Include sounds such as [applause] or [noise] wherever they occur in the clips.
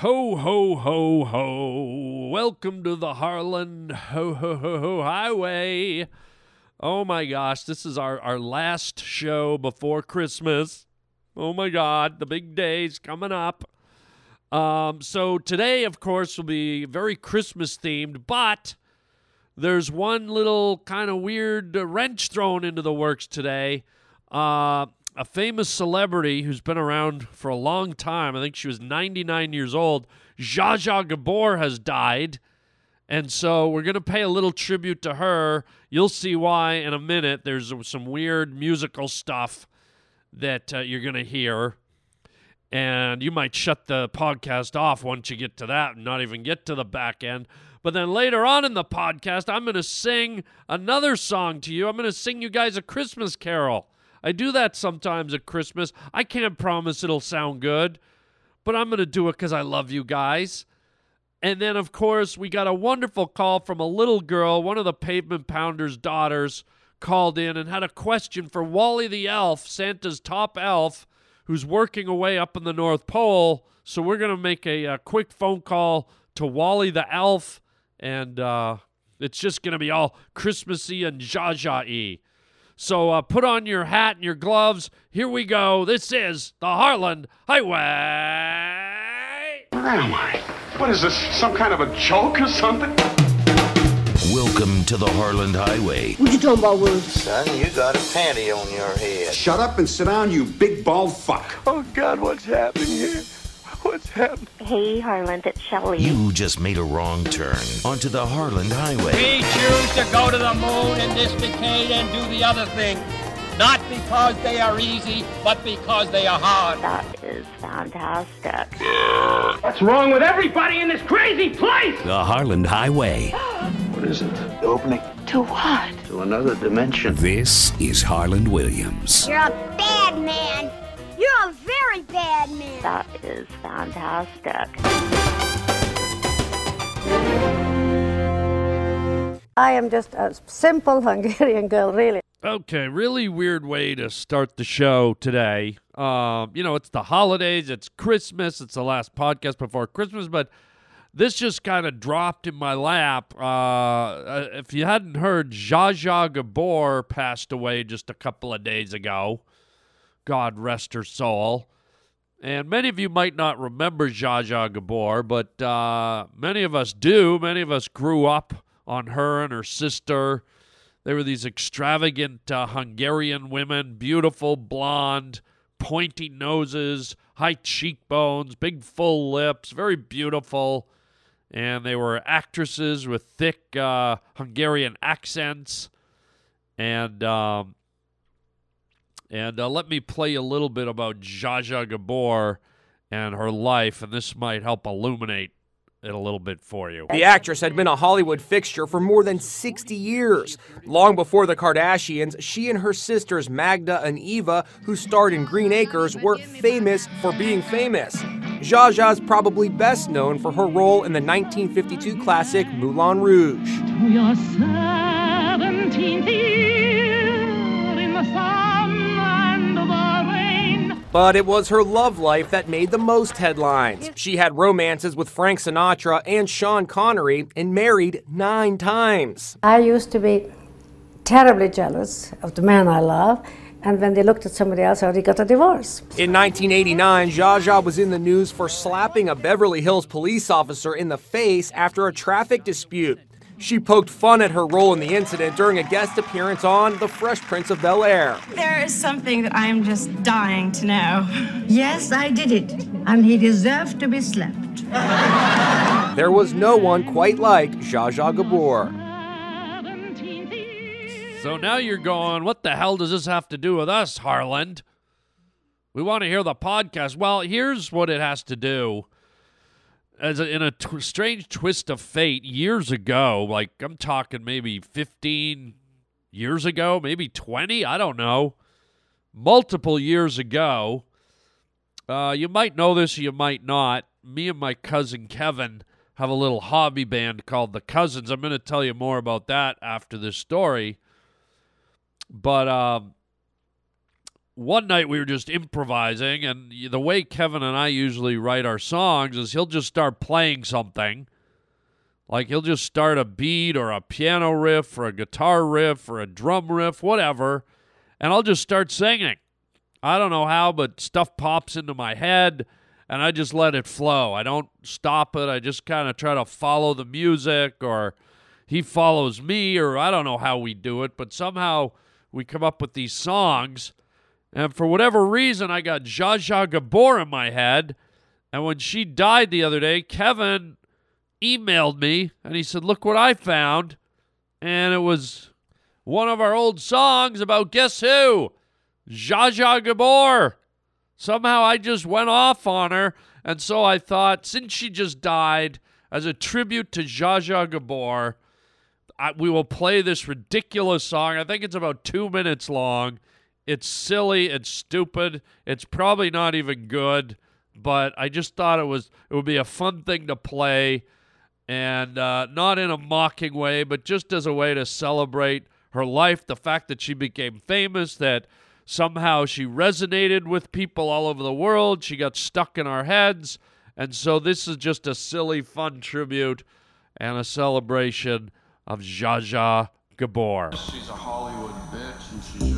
Ho, ho, ho, ho. Welcome to the Harland Ho, ho, ho, ho Highway. Oh my gosh, this is our, our last show before Christmas. Oh my God, the big day's coming up. Um, so today, of course, will be very Christmas themed, but there's one little kind of weird wrench thrown into the works today. Uh, a famous celebrity who's been around for a long time. I think she was 99 years old. Zsa Zsa Gabor has died. And so we're going to pay a little tribute to her. You'll see why in a minute. There's some weird musical stuff that uh, you're going to hear. And you might shut the podcast off once you get to that and not even get to the back end. But then later on in the podcast, I'm going to sing another song to you. I'm going to sing you guys a Christmas carol. I do that sometimes at Christmas. I can't promise it'll sound good, but I'm going to do it because I love you guys. And then, of course, we got a wonderful call from a little girl, one of the pavement pounders' daughters, called in and had a question for Wally the elf, Santa's top elf, who's working away up in the North Pole. So we're going to make a, a, quick phone call to Wally the elf, and uh, it's just going to be all Christmassy and Zsa Zsa y. So uh, put on your hat and your gloves. Here we go. This is the Harland Highway. Where am I? What is this? Some kind of a joke or something? Welcome to the Harland Highway. What you talking about, Willis? Son, you got a panty on your head. Shut up and sit down, you big bald fuck. Oh, God, what's happening here? What's happening? Hey, Harland, it's Shelley. You just made a wrong turn onto the Harland Highway. We choose to go to the moon in this decade and do the other thing. Not because they are easy, but because they are hard. That is fantastic. What's wrong with everybody in this crazy place? The Harland Highway. [gasps] what is it? The opening? To what? To another dimension. This is Harland Williams. You're a bad man. You're a very bad man. That is fantastic. I am just a simple Hungarian girl, really. Okay, really weird way to start the show today. Um, you know, it's the holidays, it's Christmas, it's the last podcast before Christmas, but this just kind of dropped in my lap. Uh, if you hadn't heard, Zsa Zsa Gabor passed away just a couple of days ago. God rest her soul. And many of you might not remember Zsa Zsa Gabor, but uh, many of us do. Many of us grew up on her and her sister. They were these extravagant uh, Hungarian women, beautiful, blonde, pointy noses, high cheekbones, big full lips, very beautiful. And they were actresses with thick uh, Hungarian accents. And um, and uh, let me play a little bit about Zsa Zsa Gabor and her life, and this might help illuminate it a little bit for you. The actress had been a Hollywood fixture for more than 60 years. Long before the Kardashians, she and her sisters Magda and Eva, who starred in Green Acres, were famous for being famous. Zsa Zsa is probably best known for her role in the 1952 classic Moulin Rouge. But it was her love life that made the most headlines. She had romances with Frank Sinatra and Sean Connery and married nine times. I used to be terribly jealous of the man I love, and when they looked at somebody else, I already got a divorce. In 1989, Zsa Zsa was in the news for slapping a Beverly Hills police officer in the face after a traffic dispute. She poked fun at her role in the incident during a guest appearance on The Fresh Prince of Bel Air. There is something that I'm just dying to know. Yes, I did it, and he deserved to be slapped. There was no one quite like Zsa Zsa Gabor. So now you're going, what the hell does this have to do with us, Harland? We want to hear the podcast. Well, here's what it has to do. As a, in a tw- strange twist of fate, years ago, like I'm talking maybe 15 years ago, maybe 20, I don't know, multiple years ago. Uh, you might know this, you might not. Me and my cousin Kevin have a little hobby band called the Cousins. I'm going to tell you more about that after this story. But um, one night we were just improvising, and the way Kevin and I usually write our songs is he'll just start playing something. Like he'll just start a beat or a piano riff or a guitar riff or a drum riff, whatever, and I'll just start singing. I don't know how, but stuff pops into my head and I just let it flow. I don't stop it. I just kind of try to follow the music or he follows me or I don't know how we do it, but somehow we come up with these songs. And for whatever reason, I got Zsa Zsa Gabor in my head. And when she died the other day, Kevin emailed me and he said, Look what I found. And it was one of our old songs about guess who? Zsa Zsa Gabor. Somehow I just went off on her. And so I thought, since she just died, as a tribute to Zsa Zsa Gabor, I, we will play this ridiculous song. I think it's about two minutes long. It's silly. It's stupid. It's probably not even good, but I just thought it was it would be a fun thing to play, and uh, not in a mocking way, but just as a way to celebrate her life, the fact that she became famous, that somehow she resonated with people all over the world. She got stuck in our heads, and so this is just a silly, fun tribute and a celebration of Zsa Zsa Gabor. She's a Hollywood bitch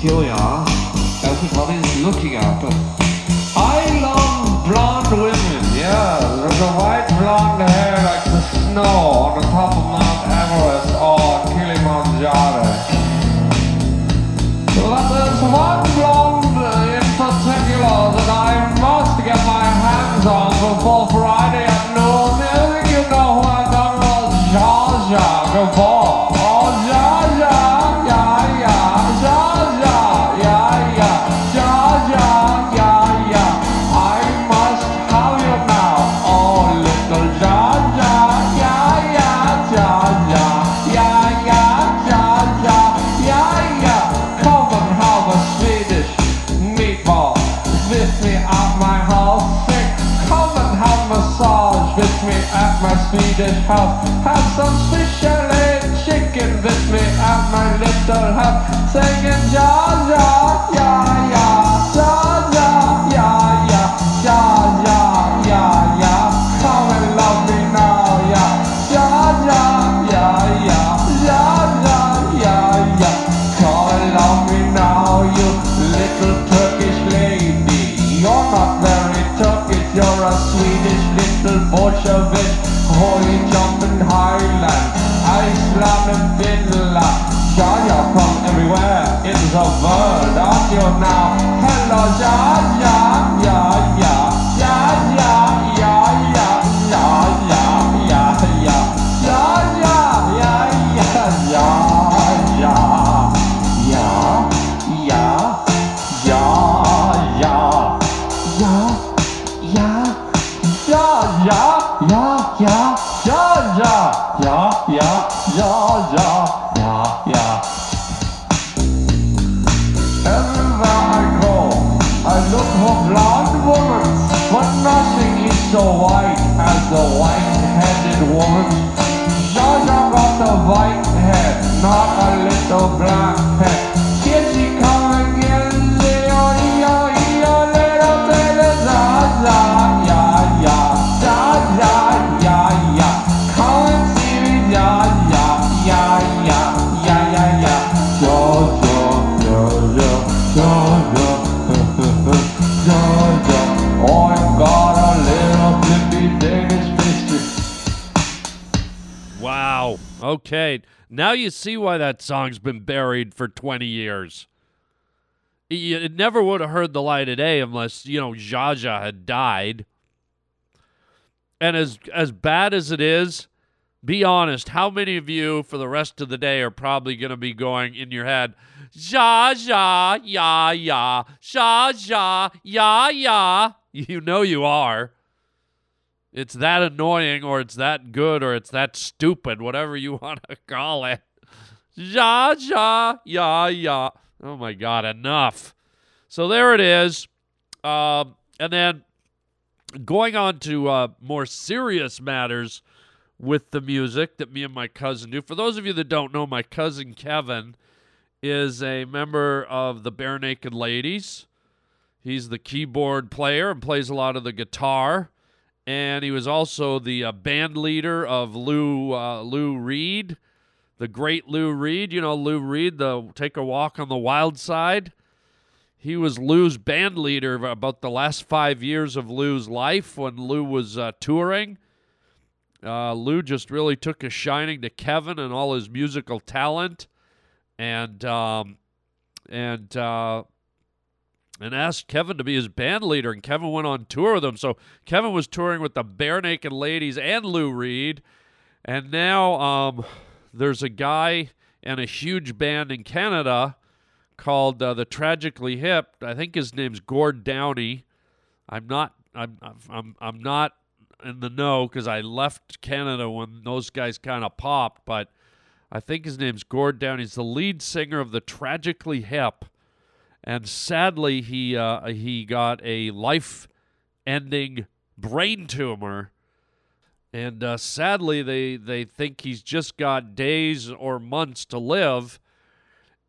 here we are. I think Robin's looking at. House. Have some special chicken with me at my little house. Singing ja Highland, Iceland and Finland. Joy from everywhere in the world. Audio now. Hello, Joy. Okay. Now you see why that song's been buried for 20 years. It, never would have heard the light of day unless, you know, Zsa Zsa had died. And as as bad as it is, be honest, how many of you for the rest of the day are probably going to be going in your head, Zsa Zsa, ya ya, Zsa Zsa, ya ya? [laughs] You know you are. It's that annoying, or it's that good, or it's that stupid, whatever you [laughs] want to call it. Ja, ja, ya, ya. Oh my God, enough. So there it is. Um, and then going on to uh, more serious matters with the music that me and my cousin do. For those of you that don't know, my cousin Kevin is a member of the Barenaked Ladies. He's the keyboard player and plays a lot of the guitar. And he was also the uh, band leader of Lou uh, Lou Reed, the great Lou Reed. You know Lou Reed, the Take a Walk on the Wild Side. He was Lou's band leader about the last five years of Lou's life when Lou was uh, touring. Uh, Lou just really took a shining to Kevin and all his musical talent, and um, and uh, and asked Kevin to be his band leader. And Kevin went on tour with him. So Kevin was touring with the Barenaked Ladies and Lou Reed, and now um, there's a guy and a huge band in Canada called uh, the Tragically Hip. I think his name's Gord Downie. I'm not. I'm. I'm. I'm not in the know because I left Canada when those guys kind of popped, but I think his name's Gord Downie. He's the lead singer of the Tragically Hip, and sadly he uh, he got a life-ending brain tumor, and uh, sadly they they think he's just got days or months to live.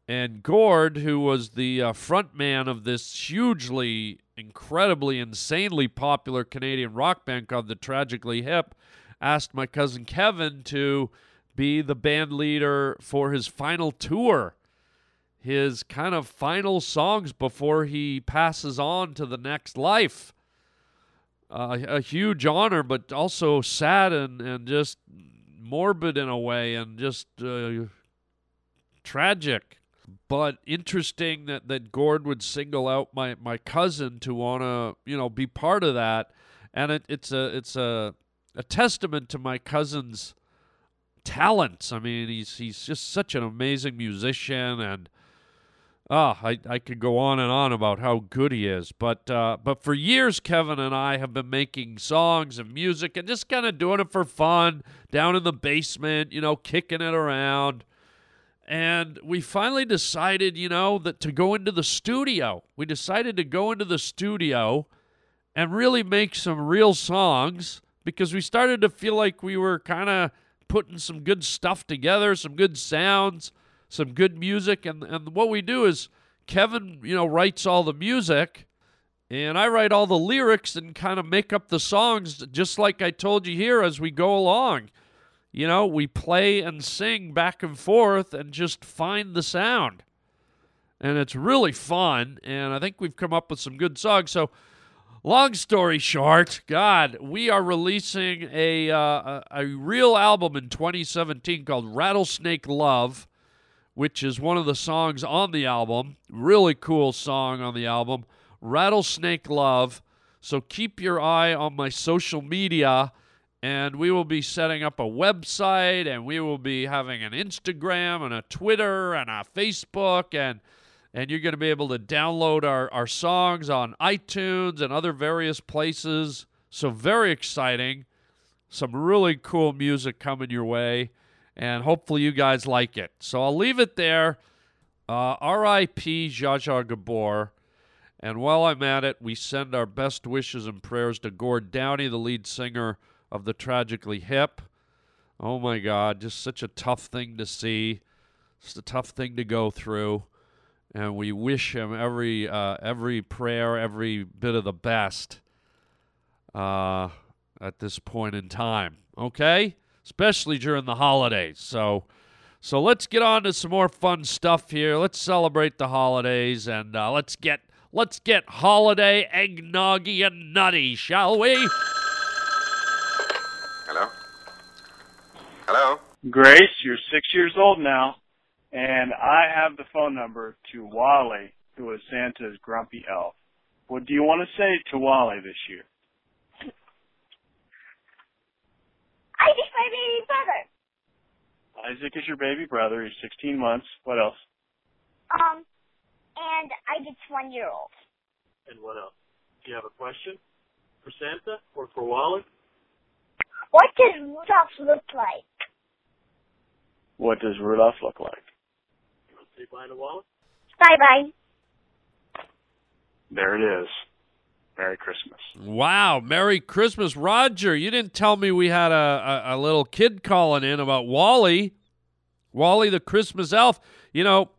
And Gord, who was the uh, front man of this hugely, incredibly, insanely popular Canadian rock band called the Tragically Hip, asked my cousin Kevin to be the band leader for his final tour, his kind of final songs before he passes on to the next life. Uh, a huge honor, but also sad and, and just morbid in a way, and just uh, tragic but interesting that, that Gord would single out my, my cousin to want to you know be part of that, and it, it's a it's a a testament to my cousin's talents. I mean, he's he's just such an amazing musician, and ah, I I could go on and on about how good he is. But uh, but for years, Kevin and I have been making songs and music and just kind of doing it for fun down in the basement, you know, kicking it around and we finally decided, you know, that to go into the studio. We decided to go into the studio and really make some real songs because we started to feel like we were kind of putting some good stuff together, some good sounds, some good music. And, and what we do is Kevin, you know, writes all the music and I write all the lyrics and kind of make up the songs just like I told you here as we go along you know, we play and sing back and forth and just find the sound. And it's really fun. And I think we've come up with some good songs. So, long story short, God, we are releasing a, uh, a, a real album in 2017 called Rattlesnake Love, which is one of the songs on the album. Really cool song on the album, Rattlesnake Love. So, keep your eye on my social media and we will be setting up a website and we will be having an Instagram and a Twitter and a Facebook and and you're going to be able to download our, our songs on iTunes and other various places. So very exciting. Some really cool music coming your way and hopefully you guys like it. So I'll leave it there. Uh, R.I.P. Zsa Zsa Gabor. And while I'm at it, we send our best wishes and prayers to Gord Downie, the lead singer of the tragically hip. Oh my God, just such a tough thing to see, just a tough thing to go through, and we wish him every uh, every prayer, every bit of the best uh, at this point in time. Okay, especially during the holidays. So, so let's get on to some more fun stuff here. Let's celebrate the holidays and uh, let's get let's get holiday eggnoggy and nutty, shall we? Hello? Hello? Grace, you're six years old now, and I have the phone number to Wally, who is Santa's grumpy elf. What do you want to say to Wally this year? Isaac's my baby brother. Isaac is your baby brother. He's 16 months. What else? Um, and Isaac's one year old. And what else? Do you have a question for Santa or for Wally? What does Rudolph look like? What does Rudolph look like? You want to say bye to Wally? Bye bye. There it is. Merry Christmas. Wow, Merry Christmas, Roger. You didn't tell me we had a, a, a little kid calling in about Wally. Wally the Christmas elf. You know,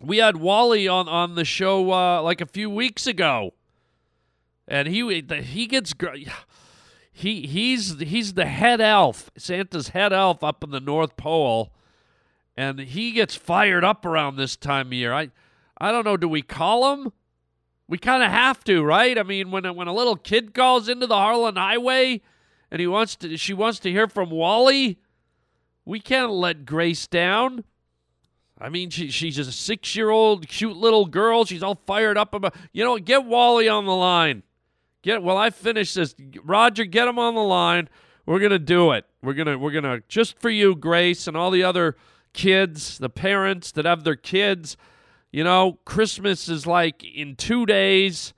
we had Wally on on the show uh, like a few weeks ago, and he he gets he he's he's the head elf, Santa's head elf up in the North Pole, and he gets fired up around this time of year. I I don't know. Do we call him? We kind of have to, right? I mean, when a, when a little kid calls into the Harland Highway, and he wants to, she wants to hear from Wally. We can't let Grace down. I mean, she, she's just a six year old cute little girl. She's all fired up about. You know, get Wally on the line. Get well. I finish this. Roger, get him on the line. We're gonna do it. We're gonna we're gonna just for you, Grace, and all the other kids, the parents that have their kids. You know, Christmas is like in two days,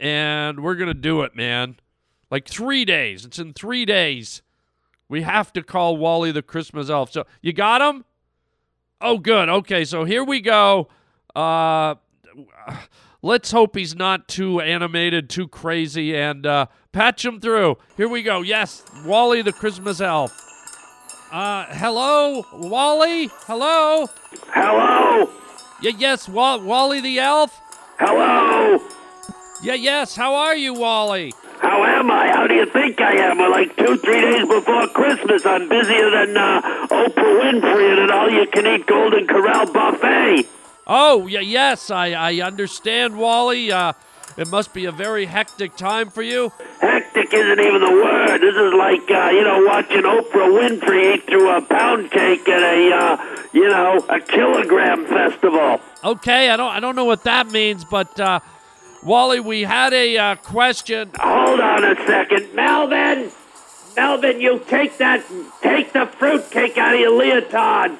and we're gonna do it, man. Like three days. It's in three days. We have to call Wally the Christmas elf. So you got him? Oh, good. Okay, so here we go. Uh, let's hope he's not too animated, too crazy, and uh, patch him through. Here we go. Yes, Wally the Christmas elf. Uh, hello, Wally. Hello. Hello. Yeah, yes, Wa- Wally the elf. Hello. Yeah, yes. How are you, Wally? How am I? How do you think I am? We're like two, three days before Christmas. I'm busier than uh, Oprah Winfrey at an all-you-can-eat Golden Corral buffet. Oh, yeah, yes, I, I understand, Wally. Uh, it must be a very hectic time for you. Hectic isn't even the word. This is like, uh, you know, watching Oprah Winfrey eat through a pound cake at a, uh, you know, a kilogram festival. Okay, I don't, I don't know what that means, but uh, Wally, we had a uh, question. Hold on a second, Melvin. Melvin, you take that, take the fruitcake out of your leotards.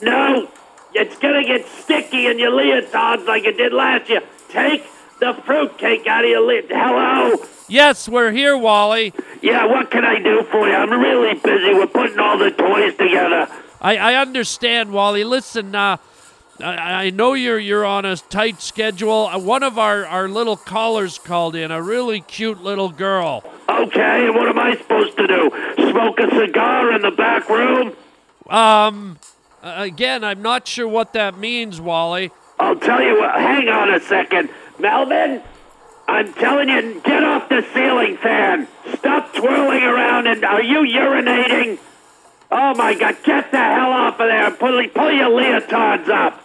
No, it's gonna get sticky in your leotards like it did last year. Take the fruitcake out of your lid. Hello? Yes, we're here, Wally. Yeah, what can I do for you? I'm really busy. We're putting all the toys together. I, I understand, Wally. Listen, uh, I, I know you're you're on a tight schedule. Uh, one of our, our little callers called in, a really cute little girl. Okay, and what am I supposed to do? Smoke a cigar in the back room? Um, again, I'm not sure what that means, Wally. I'll tell you what. Hang on a second. Melvin, I'm telling you, get off the ceiling fan. Stop twirling around and are you urinating? Oh my God, get the hell off of there. Pull, pull your leotards up.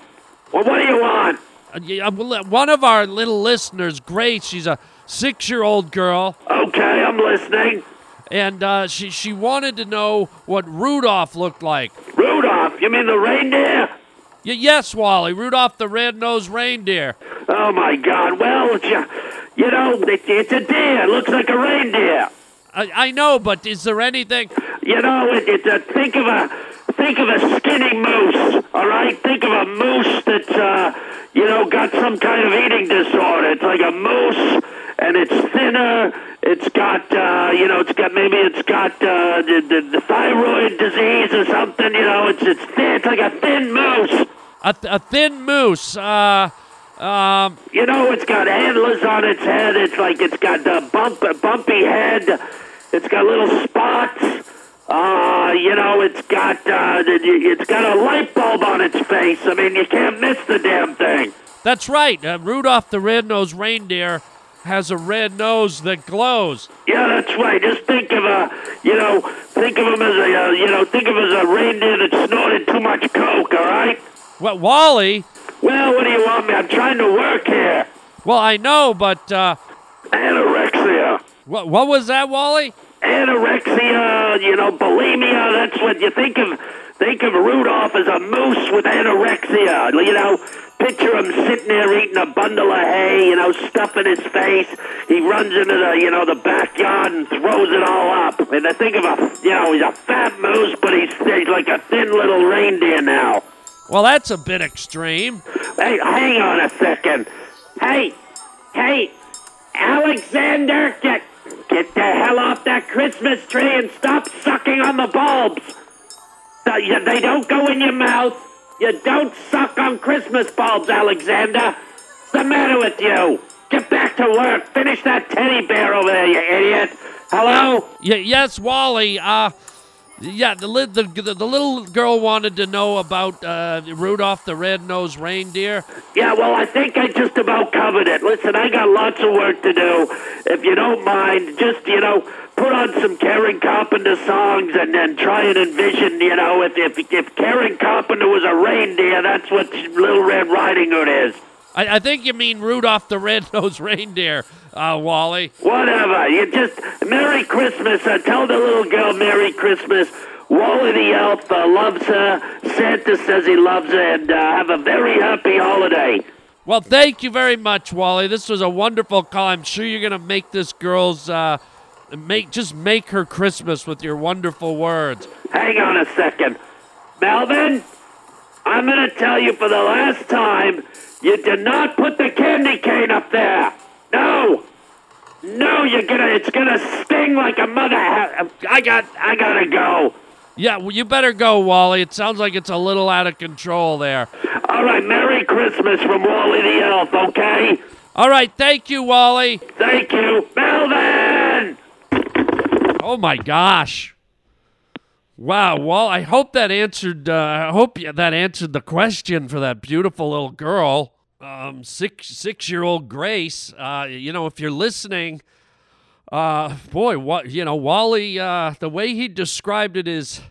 Well, what do you want? Uh, yeah, one of our little listeners, Grace, she's a six year old girl. Okay, I'm listening. And uh, she, she wanted to know what Rudolph looked like. Rudolph? You mean the reindeer? Y- yes, Wally. Rudolph the red-nosed reindeer. Oh my God! Well, it's, uh, you know, it, it's a deer. It looks like a reindeer. I, I know, but is there anything? You know, it, it's a think of a think of a skinny moose. All right, think of a moose that's uh, you know got some kind of eating disorder. It's like a moose, and it's thinner. It's got uh, you know, it's got maybe it's got uh, the, the, the thyroid disease or something. You know, it's it's thin. It's like a thin moose. A, th- a thin moose. Uh, um, You know, it's got antlers on its head. It's like it's got the bump, bumpy head. It's got little spots. Uh, you know, it's got uh, it's got a light bulb on its face. I mean, you can't miss the damn thing. that's right. Uh, Rudolph the red-nosed reindeer has a red nose that glows. Yeah, that's right. Just think of a, you know, think of him as a, uh, you know, think of him as a reindeer that snorted too much coke. All right. What, Wally? Well, what do you want me? I'm trying to work here. Well, I know, but uh, Anorexia. what what was that, Wally? Anorexia, you know, bulimia. That's what you think of. Think of Rudolph as a moose with anorexia. You know, picture him sitting there eating a bundle of hay. You know, stuffing his face. He runs into the, you know, the backyard and throws it all up. And I think of a, you know, he's a fat moose, but he's, he's like a thin little reindeer now. Well, that's a bit extreme. Hey, hang on a second. Hey, hey, Alexander, get get the hell off that Christmas tree and stop sucking on the bulbs. They don't go in your mouth. You don't suck on Christmas bulbs, Alexander. What's the matter with you? Get back to work. Finish that teddy bear over there, you idiot. Hello? Yeah, yes, Wally. Uh, yeah, the, li- the the the little girl wanted to know about uh, Rudolph the Red-Nosed Reindeer. Yeah, well, I think I just about covered it. Listen, I got lots of work to do. If you don't mind, just, you know, put on some Karen Carpenter songs and then try and envision, you know, if, if, if Karen Carpenter was a reindeer, that's what Little Red Riding Hood is. I, I think you mean Rudolph the Red-Nosed Reindeer, uh, Wally. Whatever. You just Merry Christmas. Uh, tell the little girl Merry Christmas. Wally the elf uh, loves her. Santa says he loves her, and uh, have a very happy holiday. Well, thank you very much, Wally. This was a wonderful call. I'm sure you're gonna make this girl's uh, make just make her Christmas with your wonderful words. Hang on a second, Melvin. I'm gonna tell you for the last time. You did not put the candy cane up there. No. No, you're gonna. It's gonna sting like a mother. ha- I got. I gotta go. Yeah, well, you better go, Wally. It sounds like it's a little out of control there. All right. Merry Christmas from Wally the Elf. Okay. All right, thank you, Wally. Thank you, Melvin. Oh my gosh. Wow. Well, I hope that answered. Uh, I hope that answered the question for that beautiful little girl, um, six six year old Grace. Uh, you know, if you're listening, uh, boy, what you know, Wally. Uh, the way he described it is,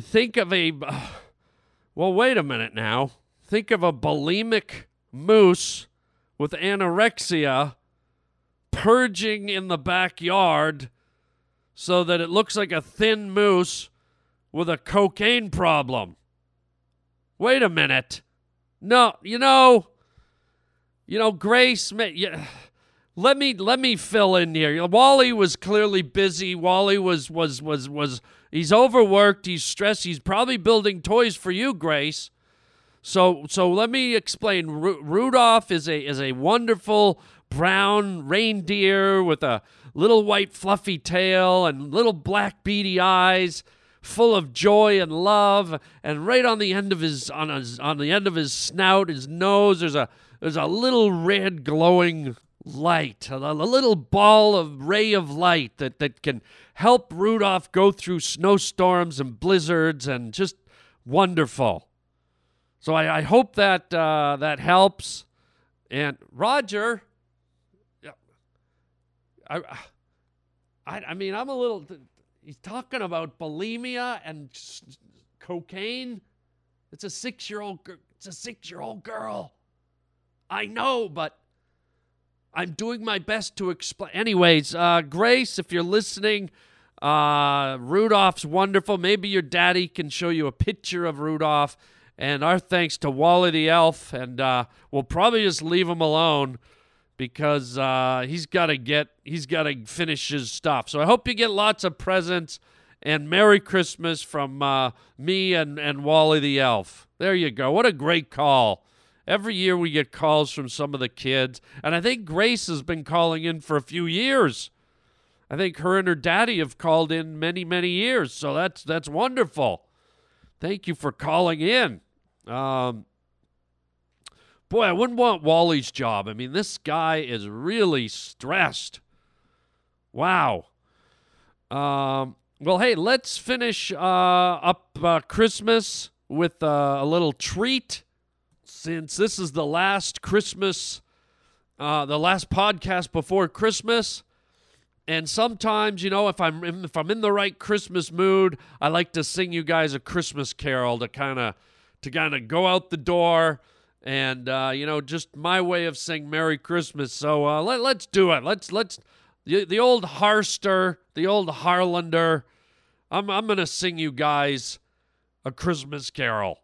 think of a. [sighs] well, wait a minute now. Think of a bulimic moose with anorexia purging in the backyard so that it looks like a thin moose with a cocaine problem. Wait a minute. No, you know, you know, Grace. Let me let me fill in here. Wally was clearly busy. Wally was was was was he's overworked. He's stressed. He's probably building toys for you, Grace. So so let me explain. Ru- Rudolph is a is a wonderful brown reindeer with a little white fluffy tail and little black beady eyes, full of joy and love. And right on the end of his on his on the end of his snout, his nose, there's a there's a little red glowing light, a, little ball of ray of light that that can help Rudolph go through snowstorms and blizzards and just wonderful. So I, I hope that uh, that helps. And Roger, I, I, I mean, I'm a little. He's talking about bulimia and cocaine. It's a six-year-old. It's a six-year-old girl. I know, but I'm doing my best to explain. Anyways, uh, Grace, if you're listening, uh, Rudolph's wonderful. Maybe your daddy can show you a picture of Rudolph. And our thanks to Wally the Elf. And uh, we'll probably just leave him alone because uh, he's got to get, he's got to finish his stuff. So I hope you get lots of presents and Merry Christmas from uh, me and, and Wally the Elf. There you go. What a great call. Every year we get calls from some of the kids. And I think Grace has been calling in for a few years. I think her and her daddy have called in many, many years. So that's that's wonderful. Thank you for calling in. Um, boy, I wouldn't want Wally's job. I mean, this guy is really stressed. Wow. Um, well, hey, let's finish uh, up uh, Christmas with uh, a little treat. Since this is the last Christmas, uh, the last podcast before Christmas, and sometimes, you know, if I'm in, if I'm in the right Christmas mood, I like to sing you guys a Christmas carol to kind of to kind of go out the door, and uh, you know, just my way of saying Merry Christmas. So uh, let let's do it. Let's let's the, the old Harster, the old Harlander. I'm I'm gonna sing you guys a Christmas carol,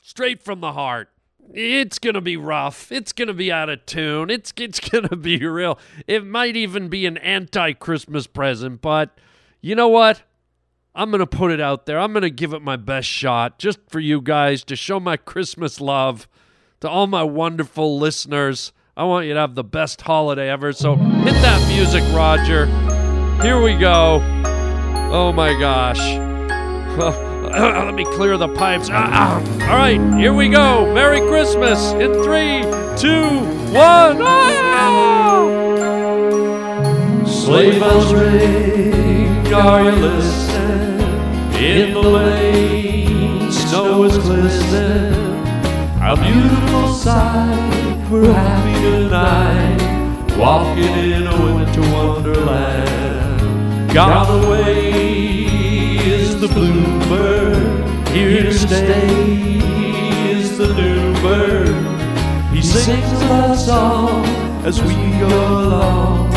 straight from the heart. It's gonna be rough. It's gonna be out of tune. It's it's gonna be real. It might even be an anti-Christmas present, but you know what? I'm gonna put it out there. I'm gonna give it my best shot, just for you guys to show my Christmas love to all my wonderful listeners. I want you to have the best holiday ever. So hit that music, Roger. Here we go. Oh my gosh. [laughs] [coughs] Let me clear the pipes. Ah, [coughs] ah. All right, here we go. Merry Christmas in three, two, one. Ah! Sleigh bells ring, are you listening? In the lane, snow is glistening. A beautiful sight, we're happy tonight, walking in a winter wonderland. Gone away the bluebird, here to stay is the new bird. He sings a love song as we go along,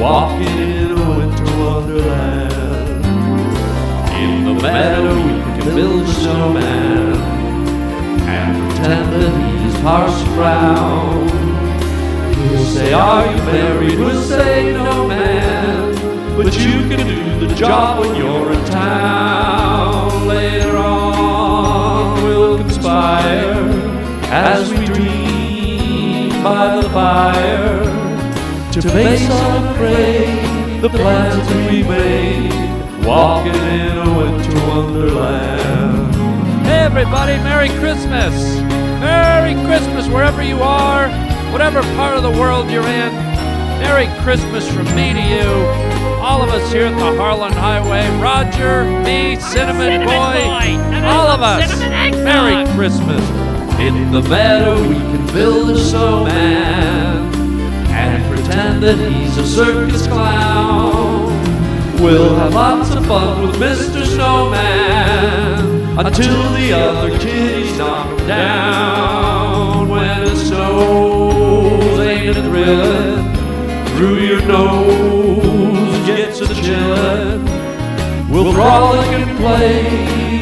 walking in a winter wonderland. In the meadow we can build a snowman and pretend that he's Parson Brown. He'll say, Are you married? We'll say, No, man. But you can do the job when you're in town. Later on, we'll conspire as we dream by the fire to face unafraid the plans we made, walking in a winter wonderland. Everybody, Merry Christmas! Merry Christmas wherever you are, whatever part of the world you're in. Merry Christmas from me to you. All of us here at the Harland Highway. Roger, me, Cinnamon, Cinnamon Boy, Boy, all of us. Merry Christmas. In the meadow we can build a snowman and pretend that he's a circus clown. We'll have lots of fun with Mr. Snowman until the other kitties knock him down. When it snows, ain't it thrilling? Through your nose gets a chillin'. We'll frolic and play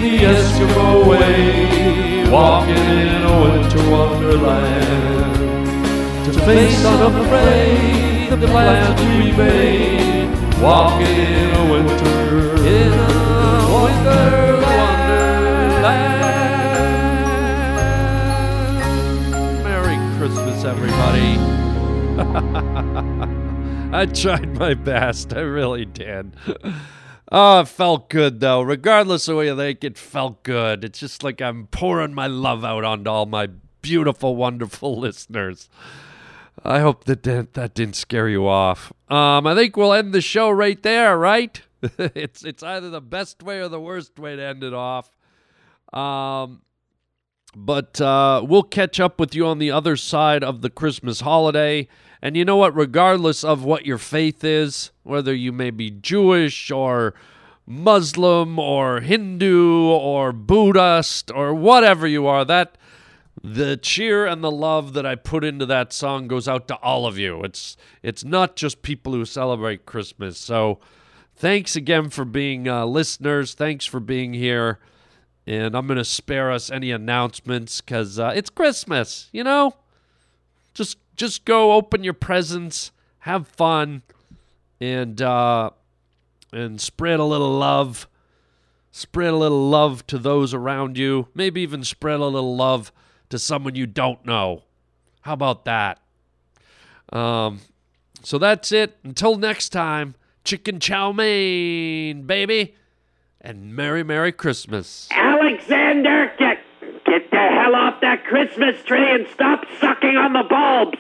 the Eskimo way, walking in a winter wonderland. To face unafraid the plans we made, walking in a winter, in a winter wonderland. Merry Christmas, everybody. [laughs] I tried my best. I really did. [laughs] Oh, it felt good though. Regardless of what you think, it felt good. It's just like I'm pouring my love out onto all my beautiful, wonderful [laughs] listeners. I hope that that, that didn't scare you off. Um, I think we'll end the show right there, right? [laughs] it's it's either the best way or the worst way to end it off. Um, but uh, we'll catch up with you on the other side of the Christmas holiday. And you know what? Regardless of what your faith is, whether you may be Jewish or Muslim or Hindu or Buddhist or whatever you are, that the cheer and the love that I put into that song goes out to all of you. It's it's not just people who celebrate Christmas. So thanks again for being uh, listeners. Thanks for being here. And I'm going to spare us any announcements because uh, it's Christmas, you know? Just just go open your presents, have fun, and uh, and spread a little love. Spread a little love to those around you. Maybe even spread a little love to someone you don't know. How about that? Um, so that's it. Until next time, chicken chow mein, baby, and Merry Merry Christmas. Alexander, get the hell off that Christmas tree and stop sucking on the bulbs.